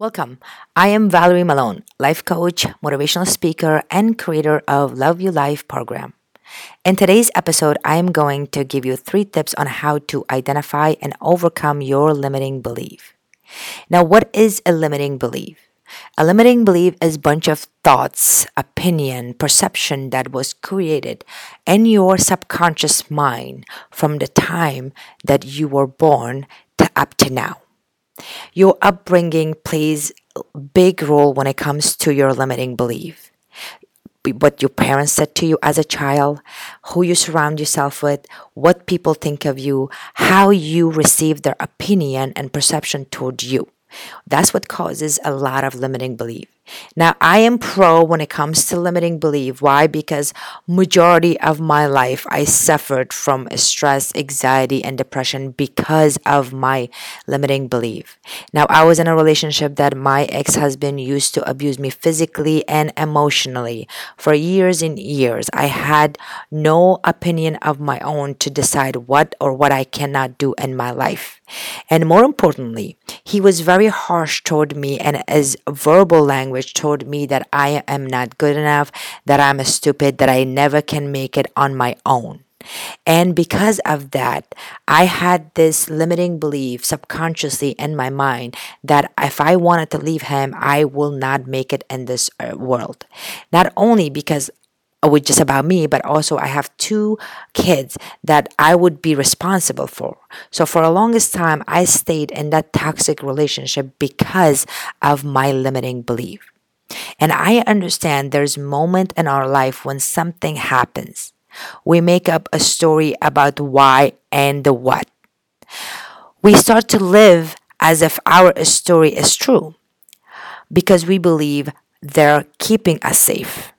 Welcome. I am Valerie Malone, life coach, motivational speaker, and creator of Love You Life program. In today's episode, I am going to give you three tips on how to identify and overcome your limiting belief. Now, what is a limiting belief? A limiting belief is a bunch of thoughts, opinion, perception that was created in your subconscious mind from the time that you were born to up to now. Your upbringing plays a big role when it comes to your limiting belief. What your parents said to you as a child, who you surround yourself with, what people think of you, how you receive their opinion and perception toward you. That's what causes a lot of limiting belief. Now, I am pro when it comes to limiting belief. Why? Because majority of my life I suffered from stress, anxiety, and depression because of my limiting belief. Now, I was in a relationship that my ex-husband used to abuse me physically and emotionally for years and years. I had no opinion of my own to decide what or what I cannot do in my life. And more importantly, he was very harsh toward me and his verbal language told me that I am not good enough, that I'm stupid, that I never can make it on my own. And because of that, I had this limiting belief subconsciously in my mind that if I wanted to leave him, I will not make it in this uh, world. Not only because Uh, with just about me, but also I have two kids that I would be responsible for. So for the longest time, I stayed in that toxic relationship because of my limiting belief. And I understand there's moment in our life when something happens. We make up a story about why and the what. We start to live as if our story is true because we believe they're keeping us safe.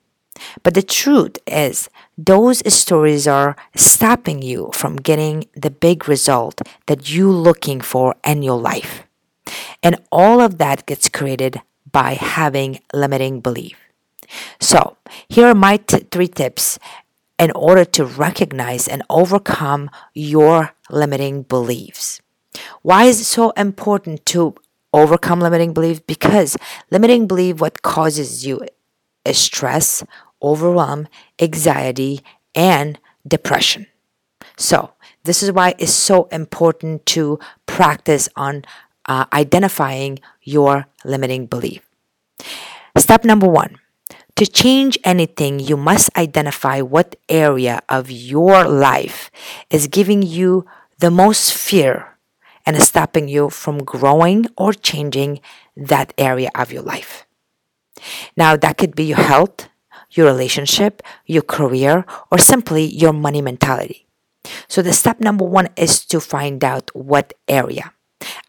But the truth is, those stories are stopping you from getting the big result that you're looking for in your life. And all of that gets created by having limiting belief. So, here are my t- three tips in order to recognize and overcome your limiting beliefs. Why is it so important to overcome limiting belief? Because limiting belief what causes you is stress, overwhelm, anxiety, and depression. So, this is why it's so important to practice on uh, identifying your limiting belief. Step number one to change anything, you must identify what area of your life is giving you the most fear and is stopping you from growing or changing that area of your life. Now, that could be your health, your relationship, your career, or simply your money mentality. So, the step number one is to find out what area.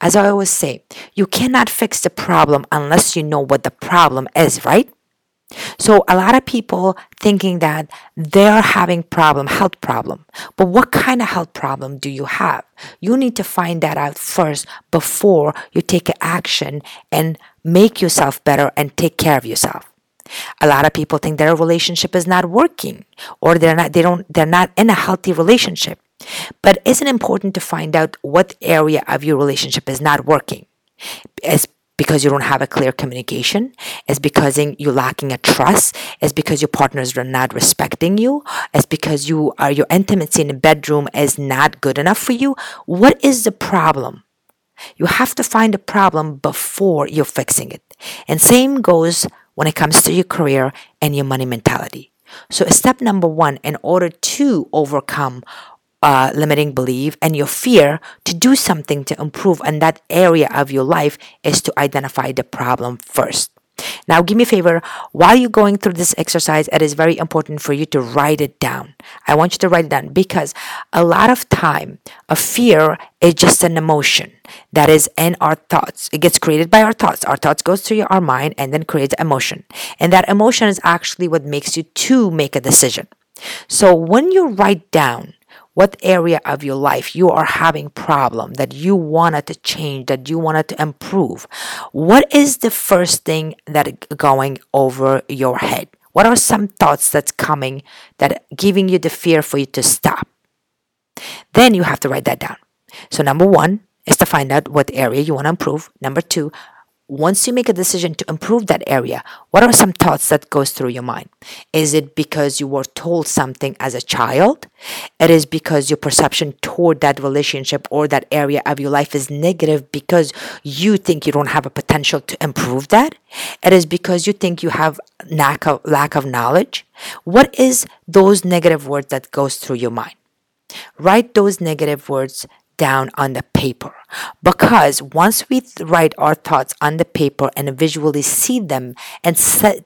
As I always say, you cannot fix the problem unless you know what the problem is, right? So a lot of people thinking that they're having problem, health problem. But what kind of health problem do you have? You need to find that out first before you take action and make yourself better and take care of yourself. A lot of people think their relationship is not working or they're not they don't they're not in a healthy relationship. But isn't important to find out what area of your relationship is not working? It's because you don't have a clear communication. It's because you're lacking a trust. It's because your partners are not respecting you. It's because you are your intimacy in the bedroom is not good enough for you. What is the problem? You have to find the problem before you're fixing it. And same goes when it comes to your career and your money mentality. So, step number one, in order to overcome uh, limiting belief and your fear to do something to improve in that area of your life is to identify the problem first. Now, give me a favor. While you're going through this exercise, it is very important for you to write it down. I want you to write it down because a lot of time, a fear is just an emotion that is in our thoughts. It gets created by our thoughts. Our thoughts goes through our mind and then creates emotion. And that emotion is actually what makes you to make a decision. So when you write down what area of your life you are having problem that you wanted to change that you wanted to improve what is the first thing that going over your head? What are some thoughts that's coming that giving you the fear for you to stop? Then you have to write that down. So number one is to find out what area you want to improve. Number two once you make a decision to improve that area, what are some thoughts that goes through your mind? Is it because you were told something as a child? It is because your perception toward that relationship or that area of your life is negative because you think you don't have a potential to improve that? It is because you think you have lack of, lack of knowledge? What is those negative words that goes through your mind? Write those negative words down on the paper because once we write our thoughts on the paper and visually see them and set,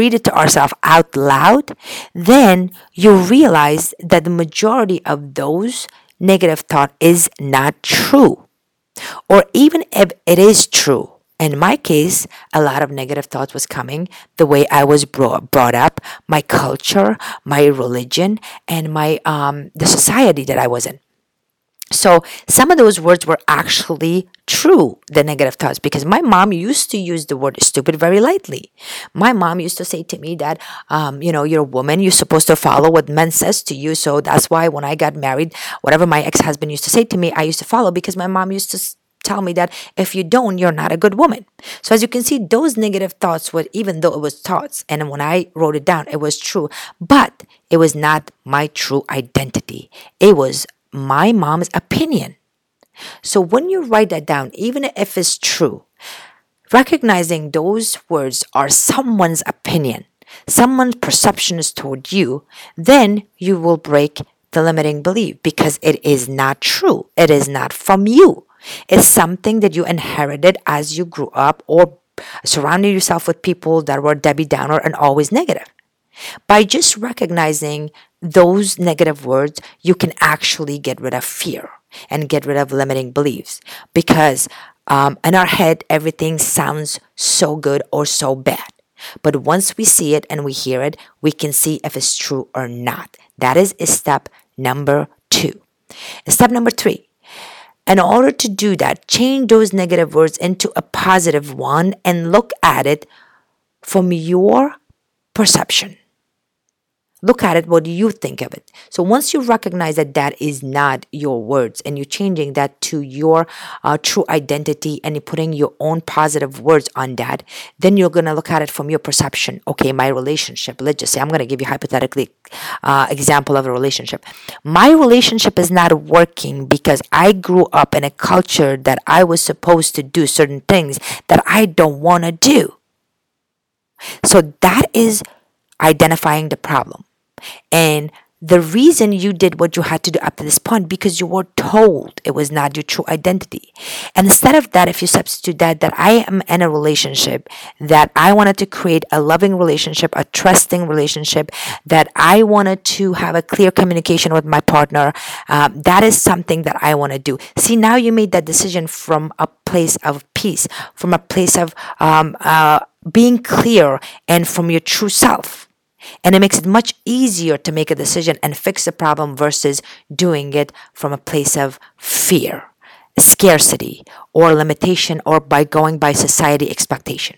read it to ourselves out loud, then you realize that the majority of those negative thought is not true. Or even if it is true, in my case, a lot of negative thoughts was coming the way I was brought, brought up, my culture, my religion, and my um, the society that I was in. So some of those words were actually true, the negative thoughts, because my mom used to use the word stupid very lightly. My mom used to say to me that, um, you know, you're a woman, you're supposed to follow what men says to you. So that's why when I got married, whatever my ex-husband used to say to me, I used to follow because my mom used to tell me that if you don't, you're not a good woman. So as you can see, those negative thoughts were, even though it was thoughts, and when I wrote it down, it was true, but it was not my true identity. It was my mom's opinion. So when you write that down, even if it's true, recognizing those words are someone's opinion, someone's perceptions toward you, then you will break the limiting belief because it is not true. It is not from you. It's something that you inherited as you grew up or surrounded yourself with people that were Debbie Downer and always negative. By just recognizing those negative words, you can actually get rid of fear and get rid of limiting beliefs because um, in our head, everything sounds so good or so bad. But once we see it and we hear it, we can see if it's true or not. That is step number two. Step number three. In order to do that, change those negative words into a positive one and look at it from your perception. Look at it. What do you think of it? So once you recognize that that is not your words and you're changing that to your uh, true identity and you're putting your own positive words on that, then you're going to look at it from your perception. Okay, my relationship. Let's just say I'm going to give you hypothetically uh, example of a relationship. My relationship is not working because I grew up in a culture that I was supposed to do certain things that I don't want to do. So that is identifying the problem. And the reason you did what you had to do up to this point because you were told it was not your true identity. And instead of that, if you substitute that, that I am in a relationship, that I wanted to create a loving relationship, a trusting relationship, that I wanted to have a clear communication with my partner, um, that is something that I want to do. See, now you made that decision from a place of peace, from a place of um, uh, being clear, and from your true self. And it makes it much easier to make a decision and fix the problem versus doing it from a place of fear, scarcity, or limitation, or by going by society expectation.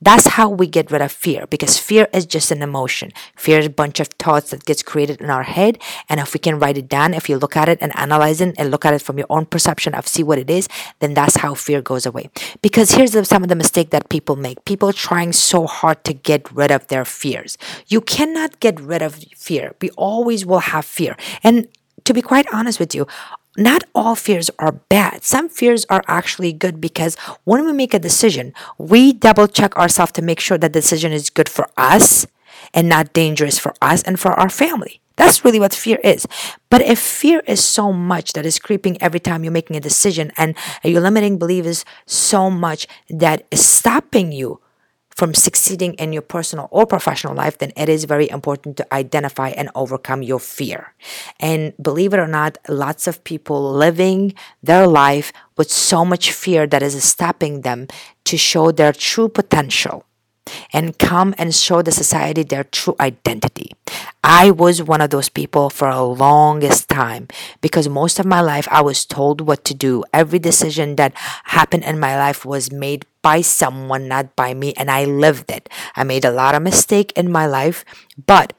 That's how we get rid of fear because fear is just an emotion. Fear is a bunch of thoughts that gets created in our head. And if we can write it down, if you look at it and analyze it and look at it from your own perception of see what it is, then that's how fear goes away. Because here's the, some of the mistake that people make. People trying so hard to get rid of their fears. You cannot get rid of fear. We always will have fear. And to be quite honest with you, not all fears are bad. Some fears are actually good because when we make a decision, we double check ourselves to make sure that decision is good for us and not dangerous for us and for our family. That's really what fear is. But if fear is so much that is creeping every time you're making a decision and your limiting belief is so much that is stopping you from succeeding in your personal or professional life, then it is very important to identify and overcome your fear. And believe it or not, lots of people living their life with so much fear that is stopping them to show their true potential and come and show the society their true identity. I was one of those people for a longest time because most of my life I was told what to do. Every decision that happened in my life was made by someone, not by me, and I lived it. I made a lot of mistake in my life, but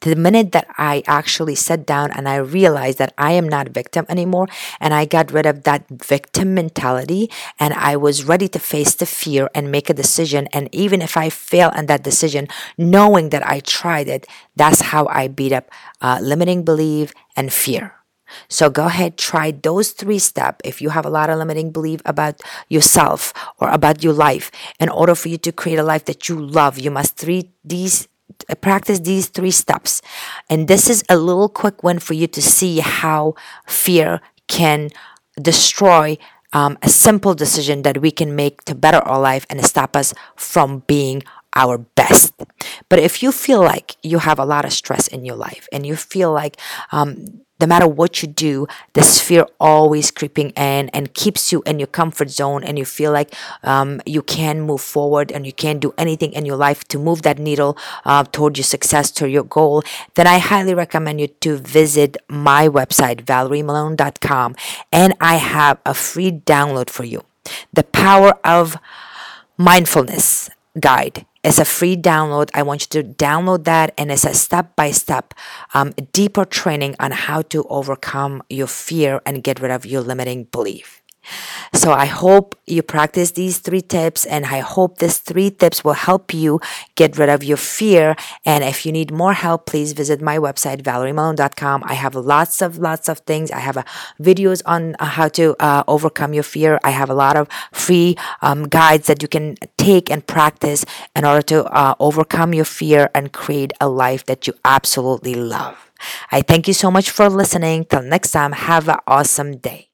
the minute that I actually sat down and I realized that I am not a victim anymore and I got rid of that victim mentality and I was ready to face the fear and make a decision and even if I fail in that decision knowing that I tried it that's how I beat up uh, limiting belief and fear so go ahead, try those three steps. If you have a lot of limiting belief about yourself or about your life, in order for you to create a life that you love, you must three these practice these three steps. And this is a little quick one for you to see how fear can destroy um, a simple decision that we can make to better our life and stop us from being our best. But if you feel like you have a lot of stress in your life and you feel like um, no matter what you do, this fear always creeping in and keeps you in your comfort zone, and you feel like um, you can't move forward and you can't do anything in your life to move that needle uh, toward your success, toward your goal, then I highly recommend you to visit my website, valeriemalone.com, and I have a free download for you. The Power of Mindfulness Guide it's a free download. I want you to download that, and it's a step by step, deeper training on how to overcome your fear and get rid of your limiting belief. So I hope you practice these three tips and I hope these three tips will help you get rid of your fear. And if you need more help, please visit my website, valeriemalone.com. I have lots of, lots of things. I have uh, videos on uh, how to uh, overcome your fear. I have a lot of free um, guides that you can take and practice in order to uh, overcome your fear and create a life that you absolutely love. I thank you so much for listening. Till next time, have an awesome day.